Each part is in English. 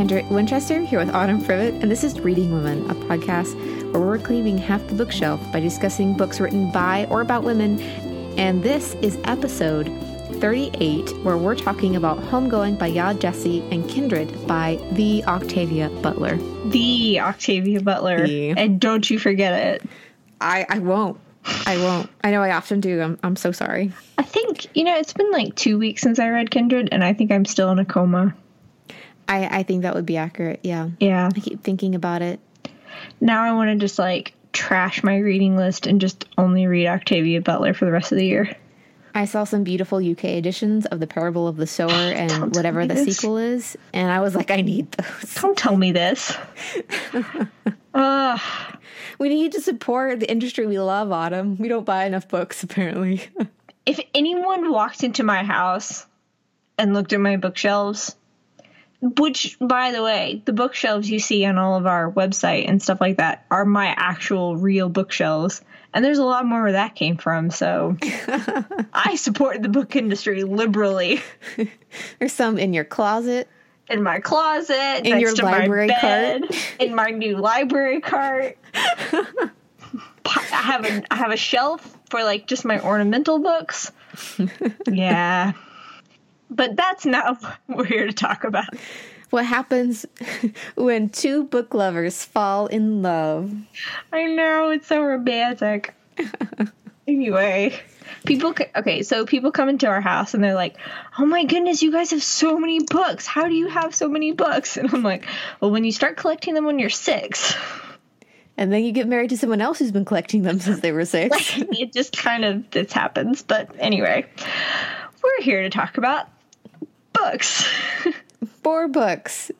Kendra Winchester here with Autumn Privet, and this is Reading Women, a podcast where we're claiming half the bookshelf by discussing books written by or about women. And this is episode 38, where we're talking about Homegoing by Yaa Gyasi and Kindred by the Octavia Butler. The Octavia Butler. The. And don't you forget it. I, I won't. I won't. I know I often do. I'm, I'm so sorry. I think, you know, it's been like two weeks since I read Kindred, and I think I'm still in a coma. I, I think that would be accurate. Yeah. Yeah. I keep thinking about it. Now I want to just like trash my reading list and just only read Octavia Butler for the rest of the year. I saw some beautiful UK editions of The Parable of the Sower and Don't whatever the this. sequel is, and I was like, I need those. Don't tell me this. Ugh. We need to support the industry we love, Autumn. We don't buy enough books, apparently. if anyone walked into my house and looked at my bookshelves, which, by the way, the bookshelves you see on all of our website and stuff like that are my actual real bookshelves. And there's a lot more where that came from. So I support the book industry liberally. There's some in your closet. In my closet, In next your to my library bed, cart. in my new library cart. I have a I have a shelf for like just my ornamental books. yeah. But that's not what we're here to talk about. What happens when two book lovers fall in love? I know it's so romantic. anyway, people okay, so people come into our house and they're like, "Oh my goodness, you guys have so many books. How do you have so many books?" And I'm like, "Well, when you start collecting them when you're 6." And then you get married to someone else who's been collecting them since they were six. it just kind of this happens, but anyway, we're here to talk about books. Four books.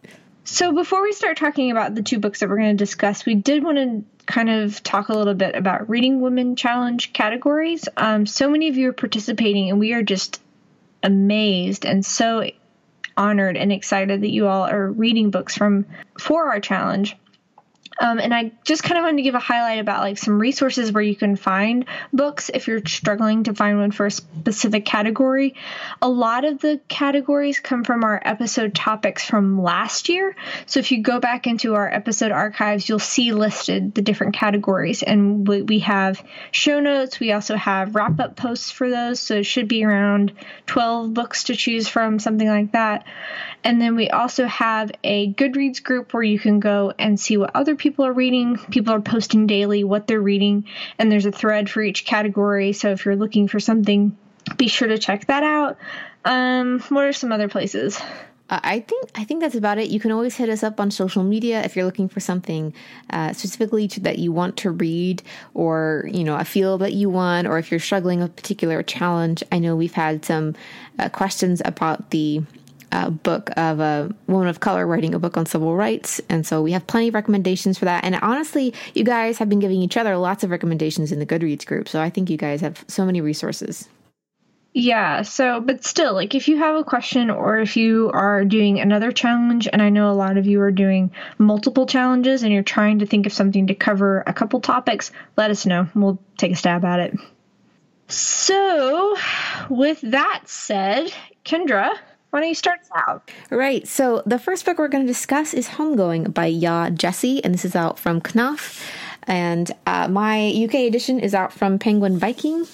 So before we start talking about the two books that we're going to discuss, we did want to kind of talk a little bit about Reading Women Challenge categories. Um, so many of you are participating, and we are just amazed and so honored and excited that you all are reading books from for our challenge. Um, and I just kind of wanted to give a highlight about like some resources where you can find books if you're struggling to find one for a specific category. A lot of the categories come from our episode topics from last year. So if you go back into our episode archives, you'll see listed the different categories. And we, we have show notes. We also have wrap up posts for those. So it should be around 12 books to choose from, something like that. And then we also have a Goodreads group where you can go and see what other people are reading. People are posting daily what they're reading, and there's a thread for each category. So if you're looking for something, be sure to check that out. Um, what are some other places? Uh, I think I think that's about it. You can always hit us up on social media if you're looking for something uh, specifically to, that you want to read, or you know a field that you want, or if you're struggling with a particular challenge. I know we've had some uh, questions about the uh, book of a woman of color writing a book on civil rights, and so we have plenty of recommendations for that. And honestly, you guys have been giving each other lots of recommendations in the Goodreads group, so I think you guys have so many resources. Yeah, so, but still, like, if you have a question or if you are doing another challenge, and I know a lot of you are doing multiple challenges and you're trying to think of something to cover a couple topics, let us know. We'll take a stab at it. So, with that said, Kendra, why don't you start us out? Right. So the first book we're going to discuss is Homegoing by Yaa Gyasi, and this is out from Knopf. And uh, my UK edition is out from Penguin Viking.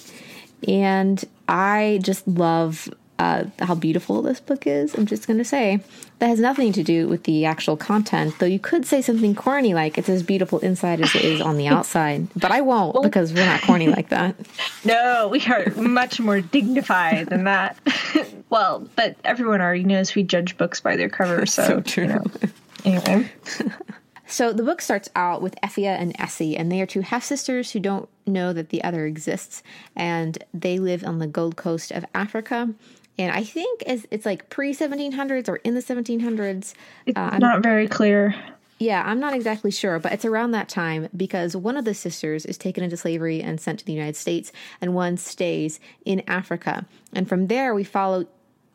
And I just love uh, how beautiful this book is. I'm just going to say that has nothing to do with the actual content, though you could say something corny like it's as beautiful inside as it is on the outside. But I won't because we're not corny like that. No, we are much more dignified than that. well, but everyone already knows we judge books by their cover, so, So true. you know. Anyway. So the book starts out with Effia and Essie, and they are two half sisters who don't know that the other exists, and they live on the Gold Coast of Africa. And I think it's, it's like pre 1700s or in the 1700s. It's Uh, I'm- not very clear. Yeah, I'm not exactly sure, but it's around that time because one of the sisters is taken into slavery and sent to the United States, and one stays in Africa. And from there, we follow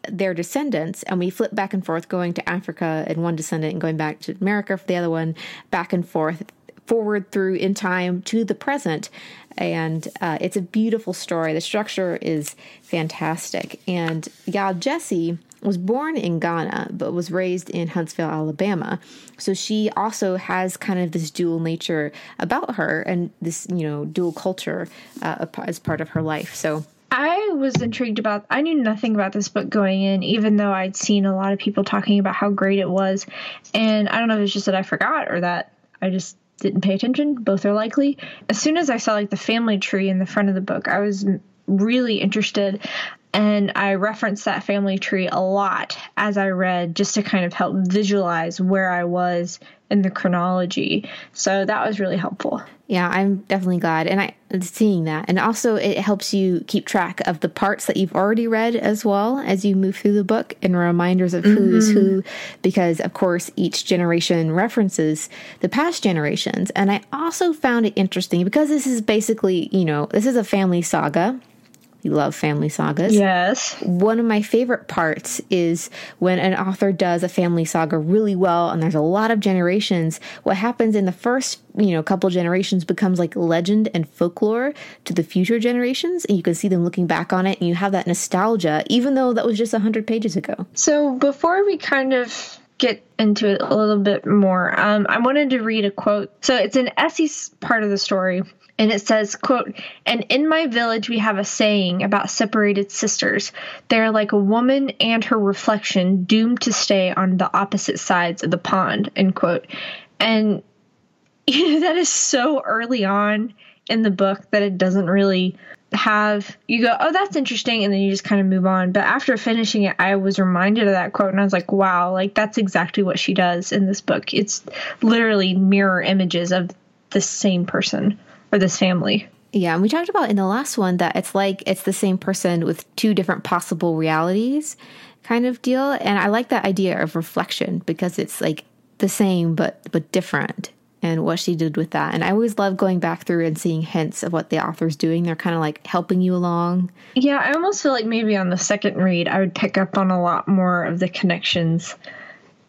their descendants and we flip back and forth going to Africa and one descendant and going back to America for the other one, back and forth, forward through in time to the present. And uh, it's a beautiful story. The structure is fantastic. And Yaa Gyasi was born in Ghana but was raised in Huntsville, Alabama. So she also has kind of this dual nature about her and this, you know, dual culture uh, as part of her life. So I was intrigued about I knew nothing about this book going in even though I'd seen a lot of people talking about how great it was and I don't know if it's just that I forgot or that I just didn't pay attention both are likely as soon as I saw like the family tree in the front of the book I was really interested and I referenced that family tree a lot as I read just to kind of help visualize where I was in the chronology. So that was really helpful. Yeah, I'm definitely glad. And I seeing that. And also it helps you keep track of the parts that you've already read as well as you move through the book and reminders of who's mm-hmm. who because of course each generation references the past generations. And I also found it interesting because this is basically, you know, this is a family saga you love family sagas. Yes. One of my favorite parts is when an author does a family saga really well and there's a lot of generations. What happens in the first, you know, couple generations becomes like legend and folklore to the future generations and you can see them looking back on it and you have that nostalgia even though that was just 100 pages ago. So, before we kind of get into it a little bit more, um, I wanted to read a quote. So, it's an essay part of the story and it says quote and in my village we have a saying about separated sisters. They're like a woman and her reflection doomed to stay on the opposite sides of the pond end quote. And you know, that is so early on in the book that it doesn't really have you go oh that's interesting and then you just kind of move on. But after finishing it i was reminded of that quote and i was like wow like that's exactly what she does in this book. It's literally mirror images of the same person or this family. Yeah, and we talked about in the last one that it's like it's the same person with two different possible realities kind of deal. And I like that idea of reflection because it's like the same but but different and what she did with that. And I always love going back through and seeing hints of what the author's doing. They're kind of like helping you along. Yeah, I almost feel like maybe on the second read I would pick up on a lot more of the connections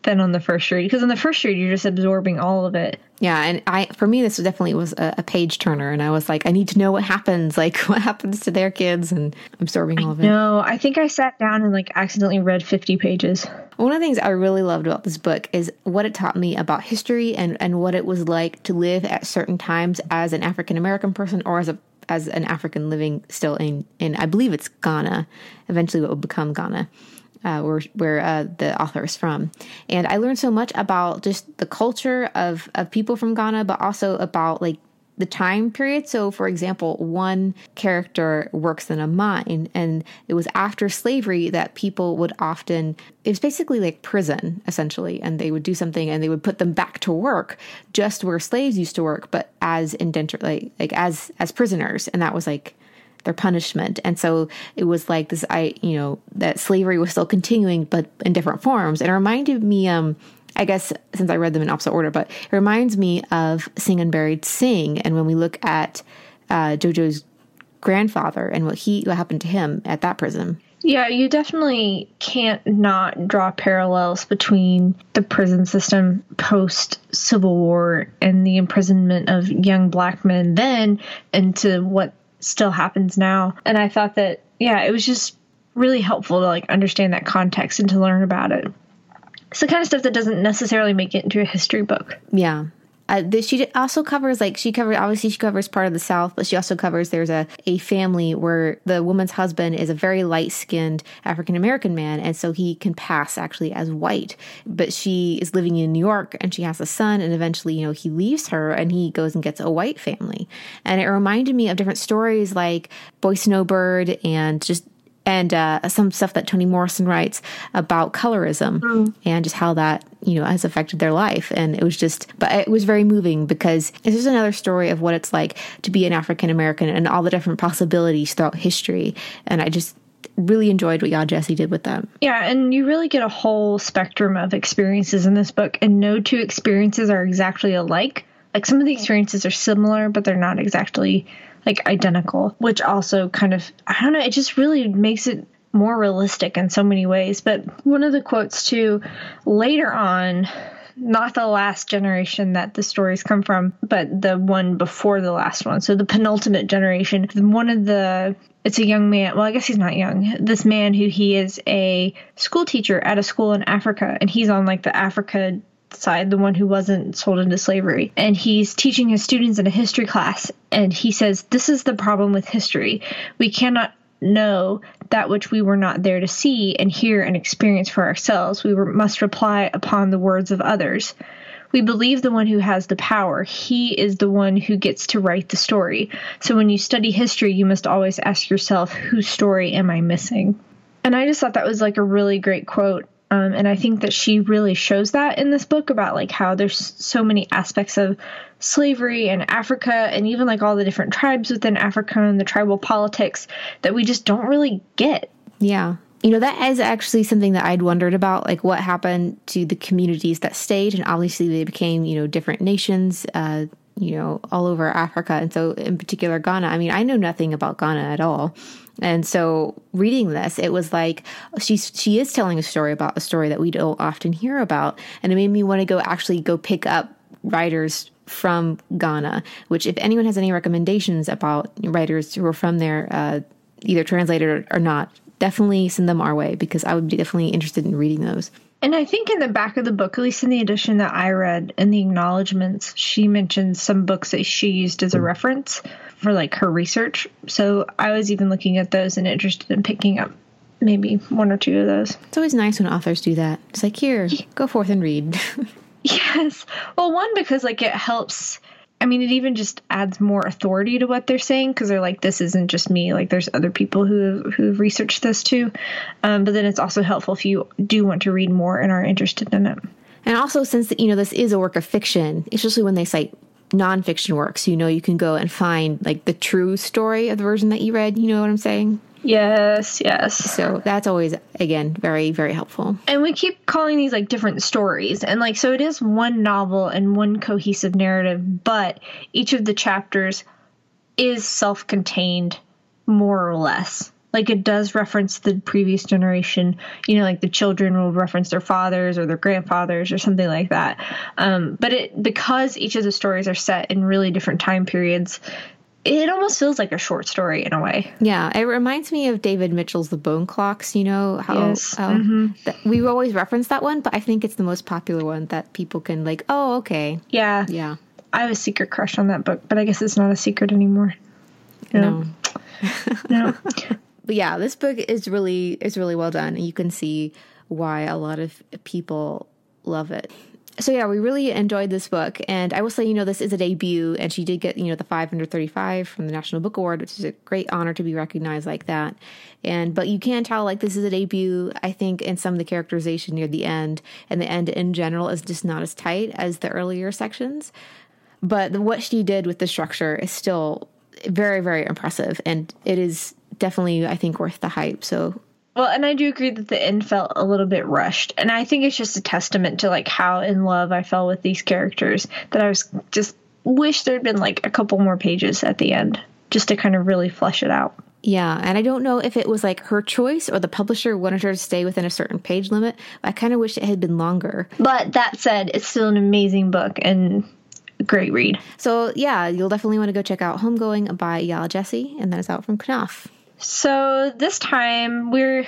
than on the first read because on the first read you're just absorbing all of it. Yeah and i for me this definitely was a, a, page turner and i was like i need to know what happens like what happens to their kids and absorbing all of it. no i think i sat down and like accidentally read 50 pages. One of the things i really loved about this book is what it taught me about history and and what it was like to live at certain times as an african american person or as a as an african living still in in i believe it's ghana eventually what would become ghana uh, where where uh, the author is from, and I learned so much about just the culture of of people from Ghana, but also about like the time period. So, for example, one character works in a mine, and it was after slavery that people would often, it was basically like prison, essentially, and they would do something and they would put them back to work just where slaves used to work, but as indentured, like, like as, as prisoners. And that was like, their punishment. And so it was like this, I, you know, that slavery was still continuing, but in different forms. And it reminded me, um, I guess since I read them in opposite order, but it reminds me of Sing Unburied Sing. And when we look at uh, Jojo's grandfather and what he, what happened to him at that prison. Yeah, you definitely can't not draw parallels between the prison system post Civil War and the imprisonment of young black men then into what still happens now. And I thought that, yeah, it was just really helpful to like understand that context and to learn about it. It's the kind of stuff that doesn't necessarily make it into a history book. Yeah. Uh, she also covers like she covers obviously she covers part of the South, but she also covers there's a a family where the woman's husband is a very light skinned African American man, and so he can pass actually as white. But she is living in New York and she has a son, and eventually you know he leaves her and he goes and gets a white family, and it reminded me of different stories like Boy Snow Bird and just and uh, some stuff that Toni Morrison writes about colorism mm. and just how that you know has affected their life. And it was just, but it was very moving because this is another story of what it's like to be an African American and all the different possibilities throughout history. And I just really enjoyed what Yaa Gyasi did with them. Yeah, and you really get a whole spectrum of experiences in this book, and no two experiences are exactly alike. Like some of the experiences are similar, but they're not exactly like identical, which also kind of, I don't know, it just really makes it more realistic in so many ways. But one of the quotes too later on not the last generation that the stories come from, but the one before the last one. So the penultimate generation. One of the it's a young man. Well, I guess he's not young. This man who he is a school teacher at a school in Africa, and he's on like the Africa side, the one who wasn't sold into slavery. And he's teaching his students in a history class, and he says, This is the problem with history. We cannot know that which we were not there to see and hear and experience for ourselves. We must rely upon the words of others. We believe the one who has the power. He is the one who gets to write the story. So when you study history, you must always ask yourself, whose story am I missing? And I just thought that was like a really great quote. Um, and I think that she really shows that in this book about like how there's so many aspects of slavery and Africa and even like all the different tribes within Africa and the tribal politics that we just don't really get. Yeah. You know, that is actually something that I'd wondered about, like what happened to the communities that stayed. And obviously, they became, you know, different nations, uh, you know, all over Africa. And so, in particular, Ghana. I mean, I know nothing about Ghana at all. And so reading this, it was like she's she is telling a story about a story that we don't often hear about. And it made me want to go actually go pick up writers from Ghana, which if anyone has any recommendations about writers who are from there, uh, either translated or, or not, definitely send them our way because I would be definitely interested in reading those. And I think in the back of the book, at least in the edition that I read, in the acknowledgments, she mentions some books that she used as a reference for like her research. So I was even looking at those and interested in picking up maybe one or two of those. It's always nice when authors do that. It's like, here, go forth and read. yes. Well, one, because like it helps I mean, it even just adds more authority to what they're saying because they're like, this isn't just me. Like, there's other people who who've researched this too. Um, but then it's also helpful if you do want to read more and are interested in it. And also, since you know this is a work of fiction, especially when they cite nonfiction works, you know, you can go and find like the true story of the version that you read. You know what I'm saying? Yes, yes. So that's always again very very helpful. And we keep calling these like different stories. And like so it is one novel and one cohesive narrative, but each of the chapters is self-contained more or less. Like it does reference the previous generation, you know, like the children will reference their fathers or their grandfathers or something like that. Um, but it because each of the stories are set in really different time periods, it almost feels like a short story in a way. Yeah, it reminds me of David Mitchell's The Bone Clocks. You know how, yes. how mm-hmm. we always reference that one, but I think it's the most popular one that people can like. Oh, okay. Yeah, yeah. I have a secret crush on that book, but I guess it's not a secret anymore. No, no. but yeah, this book is really is really well done, and you can see why a lot of people love it so yeah, we really enjoyed this book, and I will say, you know, this is a debut, and she did get, you know, the 535 from the National Book Award, which is a great honor to be recognized like that. And but you can tell like this is a debut. I think in some of the characterization near the end, and the end in general is just not as tight as the earlier sections. But what she did with the structure is still very, very impressive, and it is definitely, I think, worth the hype. So well, and I do agree that the end felt a little bit rushed. And I think it's just a testament to like how in love I fell with these characters that I was just wish there'd been like a couple more pages at the end just to kind of really flesh it out. Yeah, and I don't know if it was like her choice or the publisher wanted her to stay within a certain page limit. I kind of wish it had been longer. But that said, it's still an amazing book and great read. So, yeah, you'll definitely want to go check out Homegoing by Yaa Gyasi, and that is out from Knopf. So this time we're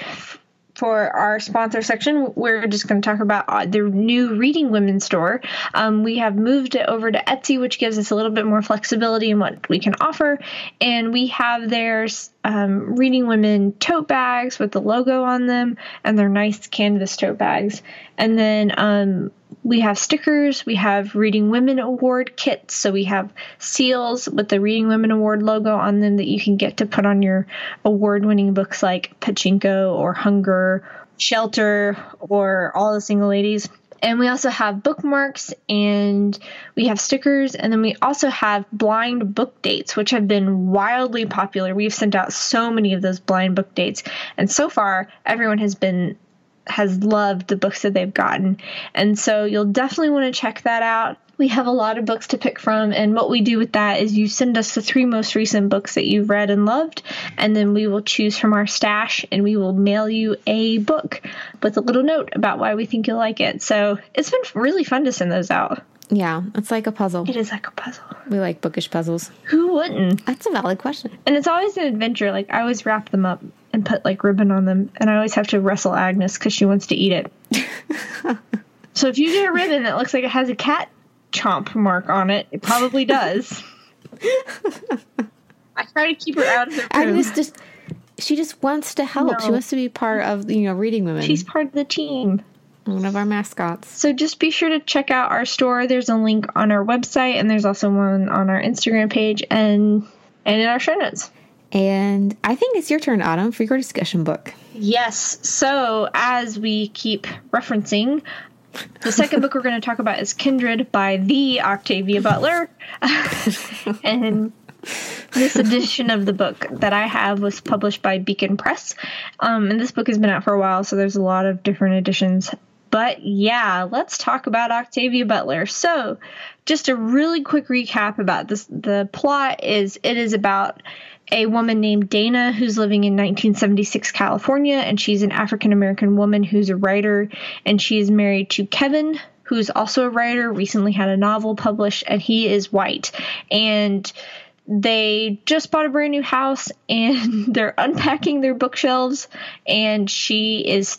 for our sponsor section, we're just going to talk about uh, the new Reading Women store. Um, we have moved it over to Etsy, which gives us a little bit more flexibility in what we can offer. And we have their um, Reading Women tote bags with the logo on them, and they're nice canvas tote bags. And then um, we have stickers, we have Reading Women Award kits. So we have seals with the Reading Women Award logo on them that you can get to put on your award winning books like Pachinko or Hunger, Shelter, or All the Single Ladies. And we also have bookmarks and we have stickers. And then we also have blind book dates, which have been wildly popular. We've sent out so many of those blind book dates. And so far, everyone has been has loved the books that they've gotten. And so you'll definitely want to check that out. We have a lot of books to pick from, and what we do with that is you send us the three most recent books that you've read and loved, and then we will choose from our stash and we will mail you a book with a little note about why we think you'll like it. So it's been really fun to send those out. Yeah, it's like a puzzle. It is like a puzzle. We like bookish puzzles. Who wouldn't? That's a valid question. And it's always an adventure. Like I always wrap them up and put like ribbon on them, and I always have to wrestle Agnes because she wants to eat it. so if you get a ribbon that looks like it has a cat chomp mark on it, it probably does. I try to keep her out of the room. Agnes just she just wants to help. She wants to be part of you know reading women. She's part of the team. one of our mascots. So just be sure to check out our store. There's a link on our website, and there's also one on our Instagram page and and in our show notes. And I think it's your turn, Autumn, for your discussion book. Yes. So, as we keep referencing, the second book we're going to talk about is Kindred by the Octavia Butler. and this edition of the book that I have was published by Beacon Press. Um, and this book has been out for a while, so there's a lot of different editions. But yeah, let's talk about Octavia Butler. So, just a really quick recap about this the plot is it is about a woman named Dana who's living in 1976 California, and she's an African American woman who's a writer, and she is married to Kevin, who's also a writer, recently had a novel published, and he is white. And they just bought a brand new house and they're unpacking their bookshelves, and she is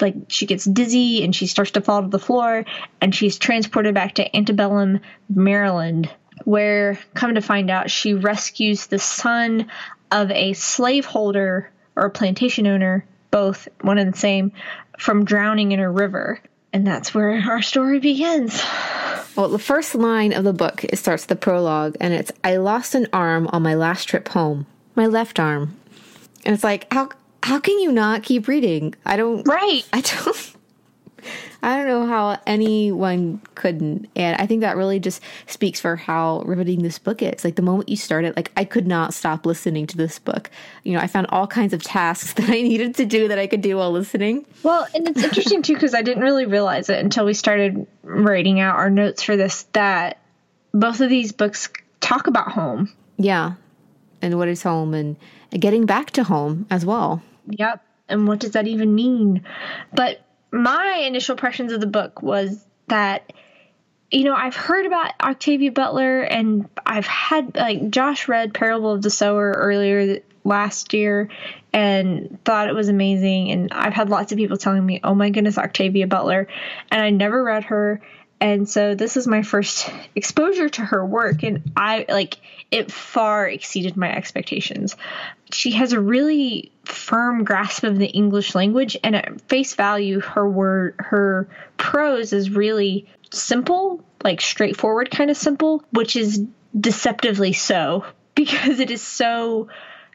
like she gets dizzy and she starts to fall to the floor and she's transported back to antebellum maryland where come to find out she rescues the son of a slaveholder or plantation owner both one and the same from drowning in a river and that's where our story begins Well, the first line of the book it starts the prologue, and it's I lost an arm on my last trip home, my left arm, and it's like how how can you not keep reading? I don't right I don't. I don't know how anyone couldn't, and I think that really just speaks for how riveting this book is. Like the moment you started, like I could not stop listening to this book. You know, I found all kinds of tasks that I needed to do that I could do while listening. Well, and it's interesting too because I didn't really realize it until we started writing out our notes for this that both of these books talk about home. Yeah, and what is home, and getting back to home as well. Yep. And what does that even mean? But my initial impressions of the book was that you know, I've heard about Octavia Butler and I've had like Josh read Parable of the Sower earlier last year and thought it was amazing and I've had lots of people telling me, "Oh my goodness, Octavia Butler." And I never read her and so this is my first exposure to her work and I like it far exceeded my expectations. She has a really firm grasp of the English language and at face value her word her prose is really simple, like straightforward kind of simple, which is deceptively so because it is so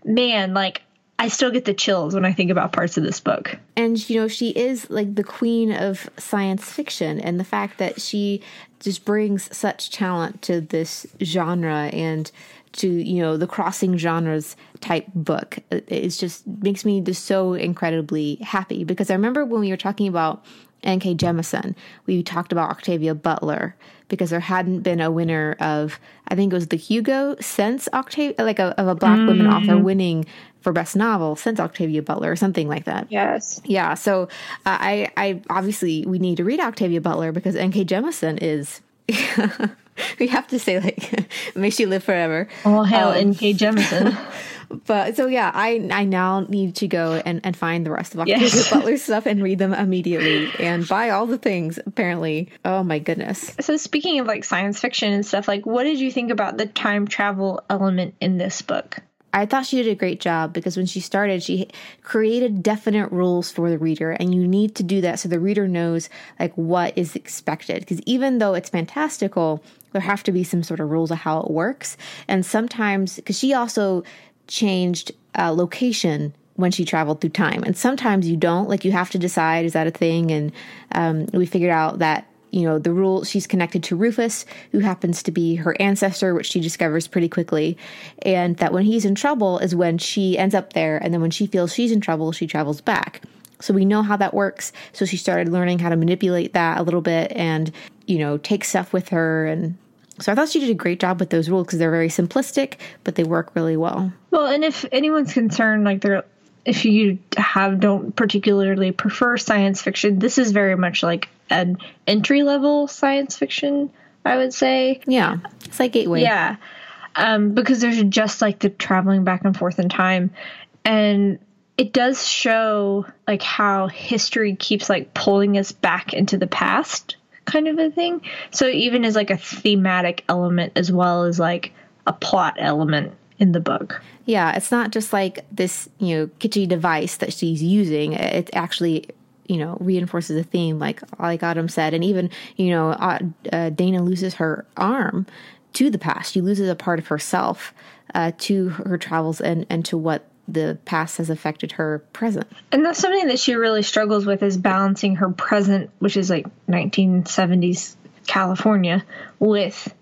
man, like I still get the chills when I think about parts of this book. And you know, she is like the queen of science fiction, and the fact that she just brings such talent to this genre and to you know the crossing genres type book is just makes me just so incredibly happy because I remember when we were talking about N.K. Jemisin, we talked about Octavia Butler because there hadn't been a winner of I think it was the Hugo since Octavia like a, of a black woman author mm. winning for best novel since Octavia Butler or something like that. Yes. Yeah, so uh, I, I obviously we need to read Octavia Butler because N.K. Jemisin is. we have to say like, may she live forever. All hail N.K. Jemisin. But so yeah, I I now need to go and, and find the rest of Octavia Yes. Butler's stuff and read them immediately and buy all the things. Apparently, oh my goodness. so speaking of like science fiction and stuff, like what did you think about the time travel element in this book? I thought she did a great job because when she started, she created definite rules for the reader, and you need to do that so the reader knows like what is expected. Because even though it's fantastical, there have to be some sort of rules of how it works. And sometimes, because she also changed uh, location when she traveled through time, and sometimes you don't. Like you have to decide is that a thing? And um, we figured out that you know, the rule she's connected to Rufus, who happens to be her ancestor, which she discovers pretty quickly. And that when he's in trouble is when she ends up there. And then when she feels she's in trouble, she travels back. So we know how that works. So she started learning how to manipulate that a little bit and, you know, take stuff with her. And so I thought she did a great job with those rules because they're very simplistic, but they work really well. Well, and if anyone's concerned, like they're, if you have don't particularly prefer science fiction, this is very much like an entry level science fiction, I would say. Yeah. It's like Gateway. Yeah. Um, because there's just like the traveling back and forth in time. And it does show like how history keeps like pulling us back into the past kind of a thing. So even as like a thematic element as well as like a plot element in the book. Yeah, it's not just like this, you know, kitschy device that she's using. It actually, you know, reinforces a theme, like like Autumn said, and even you know, uh, uh, Dana loses her arm to the past. She loses a part of herself uh, to her travels and and to what the past has affected her present. And that's something that she really struggles with is balancing her present, which is like 1970s California, with,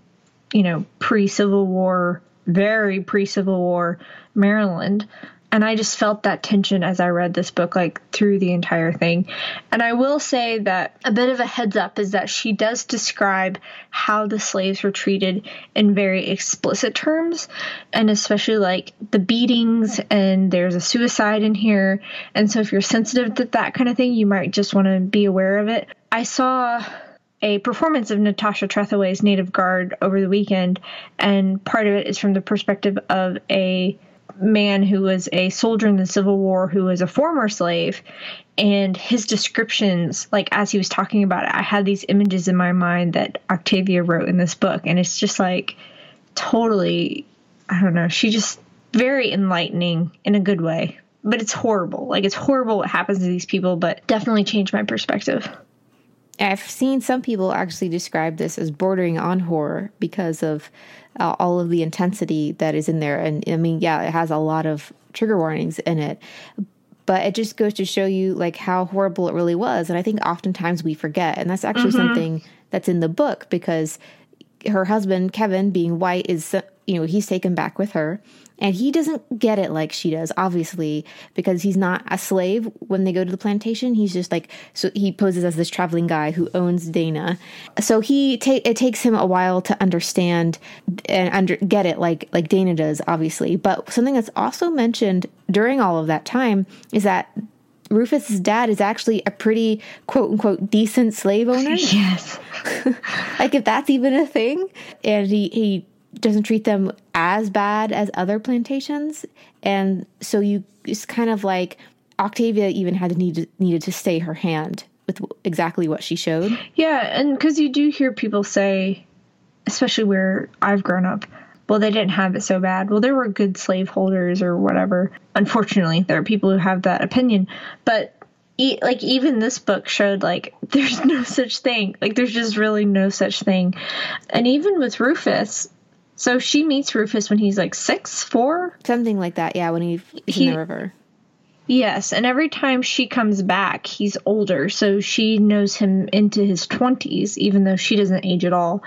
you know, pre Civil War, very pre Civil War Maryland and I just felt that tension as I read this book, like through the entire thing. And I will say that a bit of a heads up is that she does describe how the slaves were treated in very explicit terms, and especially like the beatings, and there's a suicide in here. And so if you're sensitive to that kind of thing, you might just want to be aware of it. I saw a performance of Natasha Trethewey's Native Guard over the weekend, and part of it is from the perspective of a man who was a soldier in the Civil War who was a former slave. And his descriptions, like as he was talking about it, I had these images in my mind that Octavia wrote in this book. And it's just like totally, I don't know, she just very enlightening in a good way. But it's horrible. Like it's horrible what happens to these people, but definitely changed my perspective. I've seen some people actually describe this as bordering on horror because of uh, all of the intensity that is in there. And I mean, yeah, it has a lot of trigger warnings in it, but it just goes to show you like how horrible it really was. And I think oftentimes we forget, and that's actually mm-hmm. something that's in the book because her husband Kevin, being white, is you know he's taken back with her, and he doesn't get it like she does, obviously, because he's not a slave when they go to the plantation. He's just like, so he poses as this traveling guy who owns Dana. So he ta- it takes him a while to understand and under get it like like Dana does, obviously. But something that's also mentioned during all of that time is that Rufus's dad is actually a pretty quote unquote decent slave owner. Yes. like if that's even a thing. And he he doesn't treat them as bad as other plantations. And so you it's kind of like Octavia even had to need needed to stay her hand with exactly what she showed. Yeah, and because you do hear people say, especially where I've grown up, well, they didn't have it so bad. Well, there were good slaveholders or whatever. Unfortunately, there are people who have that opinion, but e- like even this book showed like there's no such thing. Like there's just really no such thing. And even with Rufus, so she meets Rufus when he's like six, four, something like that. Yeah, when he's he, in the river. Yes, and every time she comes back, he's older, so she knows him into his twenties, even though she doesn't age at all.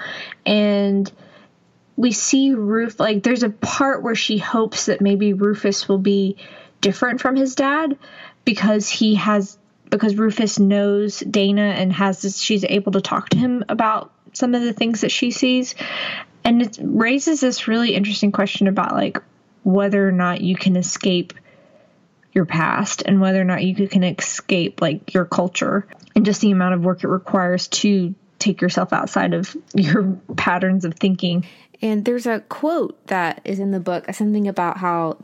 And we see Rufus like there's a part where she hopes that maybe Rufus will be different from his dad because he has because Rufus knows Dana and has this she's able to talk to him about some of the things that she sees and it raises this really interesting question about like whether or not you can escape your past and whether or not you can escape like your culture and just the amount of work it requires to take yourself outside of your patterns of thinking. And there's a quote that is in the book, something about how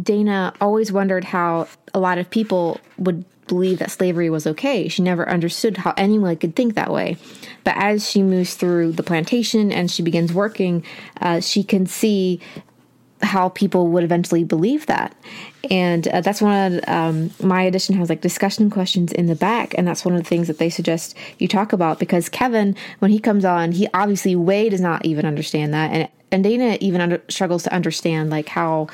Dana always wondered how a lot of people would believe that slavery was okay. She never understood how anyone could think that way. But as she moves through the plantation and she begins working, uh, she can see how people would eventually believe that. And uh, that's one of um, my edition has like discussion questions in the back, and that's one of the things that they suggest you talk about because Kevin, when he comes on, he obviously way does not even understand that, and and Dana even under, struggles to understand like how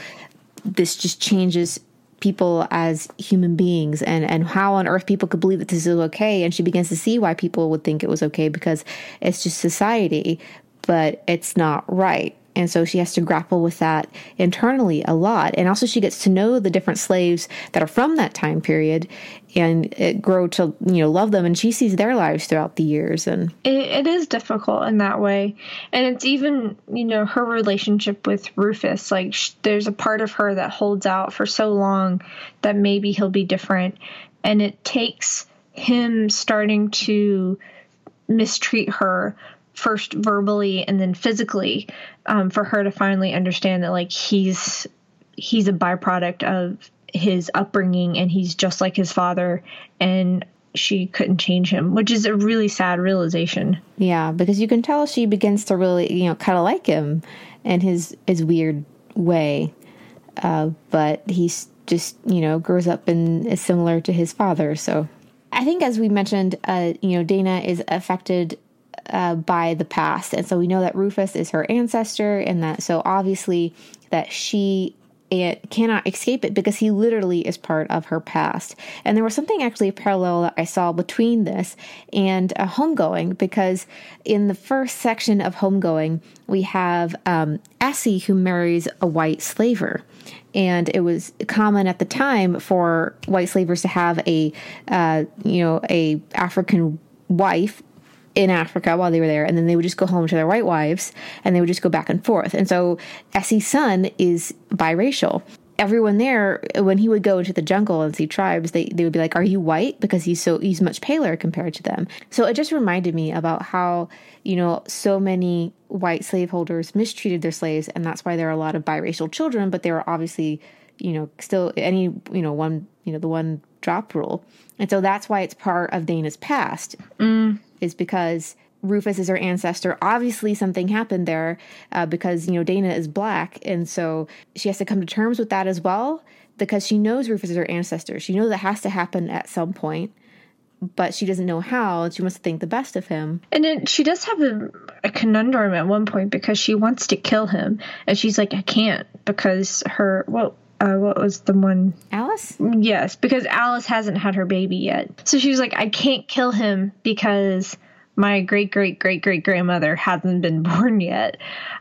this just changes people as human beings and and how on earth people could believe that this is okay and she begins to see why people would think it was okay because it's just society but it's not right And so she has to grapple with that internally a lot. And also, she gets to know the different slaves that are from that time period and grow to you know love them. And she sees their lives throughout the years. And it, it is difficult in that way. And it's even you know her relationship with rufus like sh- there's a part of her that holds out for so long that maybe he'll be different. And it takes him starting to mistreat her first verbally and then physically um, for her to finally understand that like he's he's a byproduct of his upbringing and he's just like his father and she couldn't change him, which is a really sad realization. Yeah, because you can tell she begins to really, you know, kind of like him in his his weird way. Uh, but he's just, you know, grows up and is similar to his father. So I think, as we mentioned, uh, you know, Dana is affected uh, by the past, and so we know that Rufus is her ancestor, and that so obviously that she it cannot escape it because he literally is part of her past. And there was something actually a parallel that I saw between this and a homegoing because in the first section of homegoing, we have um, Essie who marries a white slaver. And it was common at the time for white slavers to have a, uh, you know, a African wife in Africa while they were there, and then they would just go home to their white wives, and they would just go back and forth. And so Essie's son is biracial. Everyone there, when he would go into the jungle and see tribes, they, they would be like, "Are you white?" Because he's so he's much paler compared to them. So it just reminded me about how you know so many white slaveholders mistreated their slaves, and that's why there are a lot of biracial children. But there are obviously you know still any you know one you know the one drop rule, and so that's why it's part of Dana's past. Mm is because Rufus is her ancestor. Obviously, something happened there uh, because, you know, Dana is black. And so she has to come to terms with that as well because she knows Rufus is her ancestor. She knows that has to happen at some point, but she doesn't know how. And she wants to think the best of him. And then she does have a, a conundrum at one point because she wants to kill him. And she's like, I can't because her, well, uh, what was the one? Alice? Yes, because Alice hasn't had her baby yet. So she was like, I can't kill him because my great great great great grandmother hasn't been born yet.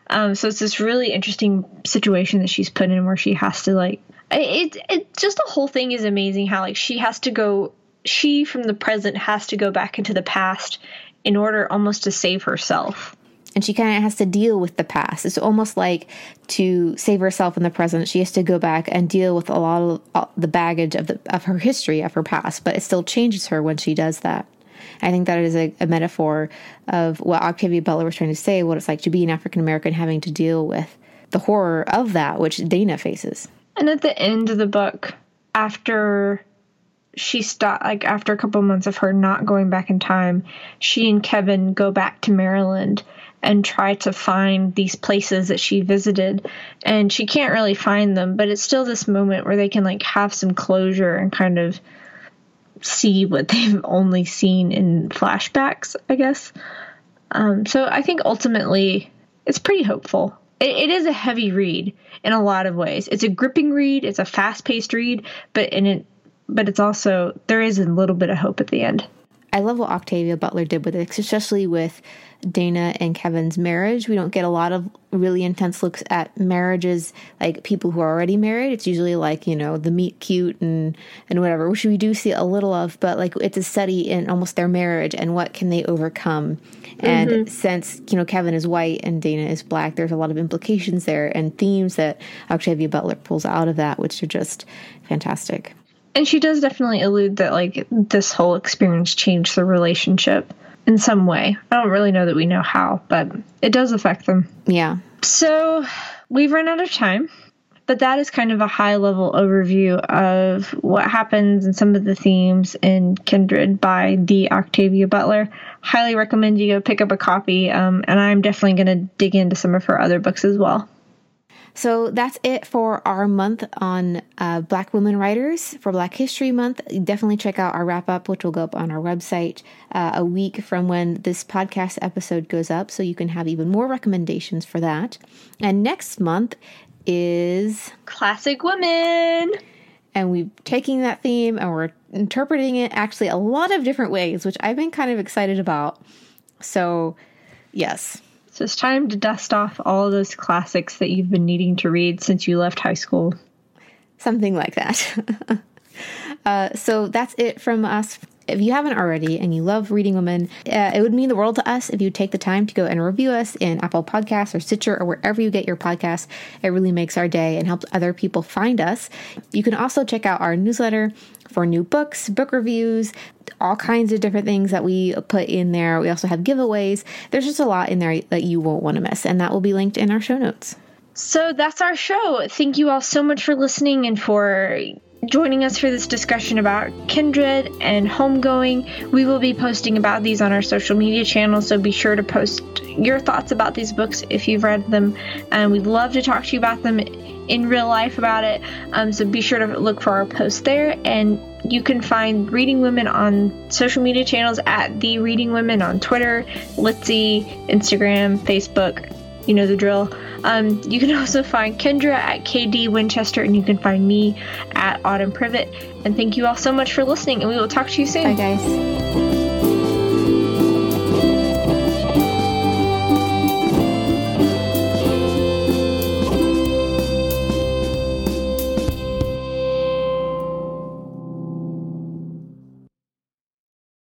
Um, so it's this really interesting situation that she's put in where she has to like it, it just the whole thing is amazing how like she has to go she from the present has to go back into the past in order almost to save herself and she kind of has to deal with the past. It's almost like to save herself in the present, she has to go back and deal with a lot of uh, the baggage of the of her history of her past. But it still changes her when she does that. I think that is a, a metaphor of what Octavia Butler was trying to say, what it's like to be an African American having to deal with the horror of that, which Dana faces. And at the end of the book, after she stopped like after a couple months of her not going back in time she and kevin go back to maryland and try to find these places that she visited. And she can't really find them but it's still this moment where they can like have some closure and kind of see what they've only seen in flashbacks i guess. Um, so i think ultimately it's pretty hopeful. It, it is a heavy read in a lot of ways. It's a gripping read it's a fast-paced read but in it but it's also there is a little bit of hope at the end I love what Octavia Butler did with it, especially with Dana and Kevin's marriage. We don't get a lot of really intense looks at marriages, like people who are already married. It's usually like, you know, the meet cute and, and whatever, which we do see a little of, but like it's a study in almost their marriage and what can they overcome. And mm-hmm. since, you know, Kevin is white and Dana is black, there's a lot of implications there and themes that Octavia Butler pulls out of that, which are just fantastic and she does definitely allude that like this whole experience changed the relationship in some way. I don't really know that we know how, but it does affect them. Yeah. So we've run out of time, but that is kind of a high level overview of what happens and some of the themes in Kindred by the Octavia Butler. Highly recommend you go pick up a copy, um, and I'm definitely going to dig into some of her other books as well. So that's it for our month on uh, Black women writers for Black History Month. Definitely check out our wrap up, which will go up on our website uh, a week from when this podcast episode goes up, so you can have even more recommendations for that. And next month is Classic Women. And we're taking that theme and we're interpreting it actually a lot of different ways, which I've been kind of excited about. So, yes. So it's time to dust off all those classics that you've been needing to read since you left high school. Something like that. uh, so that's it from us if you haven't already and you love Reading Women, uh, it would mean the world to us if you take the time to go and review us in Apple Podcasts or Stitcher or wherever you get your podcasts. It really makes our day and helps other people find us. You can also check out our newsletter for new books, book reviews, all kinds of different things that we put in there. We also have giveaways. There's just a lot in there that you won't want to miss, and that will be linked in our show notes. So that's our show. Thank you all so much for listening and for joining us for this discussion about Kindred and Homegoing. We will be posting about these on our social media channels, so be sure to post your thoughts about these books if you've read them. And we'd love to talk to you about them in real life about it. Um, so be sure to look for our post there. And you can find Reading Women on social media channels at The Reading Women on Twitter, Litsy, Instagram, Facebook. You know the drill. Um, you can also find Kendra at KD Winchester, and you can find me at Autumn Privett. And thank you all so much for listening, and we will talk to you soon. Bye, guys.